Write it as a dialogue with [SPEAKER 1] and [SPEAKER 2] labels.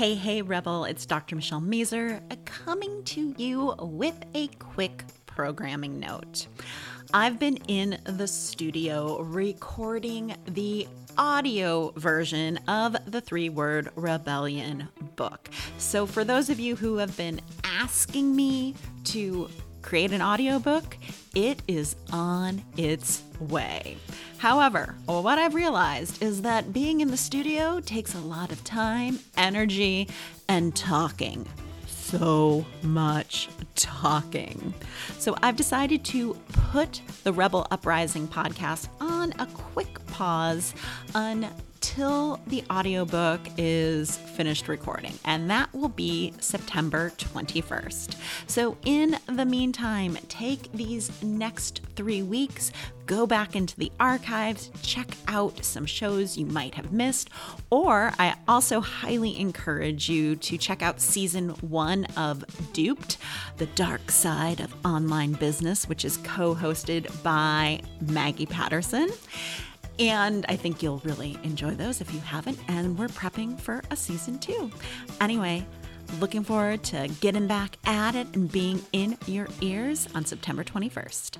[SPEAKER 1] Hey, hey, Rebel, it's Dr. Michelle Mazur uh, coming to you with a quick programming note. I've been in the studio recording the audio version of the Three Word Rebellion book. So, for those of you who have been asking me to create an audiobook, it is on its way. However, what I've realized is that being in the studio takes a lot of time, energy, and talking. So much talking. So I've decided to put the Rebel Uprising podcast on a quick pause until the audiobook is finished recording, and that will be September 21st. So, in the meantime, take these next three weeks, go back into the archives, check out some shows you might have missed, or I also highly encourage you to check out season one of Duped, The Dark Side of Online Business, which is co hosted by Maggie Patterson. And I think you'll really enjoy those if you haven't. And we're prepping for a season two. Anyway, looking forward to getting back at it and being in your ears on September 21st.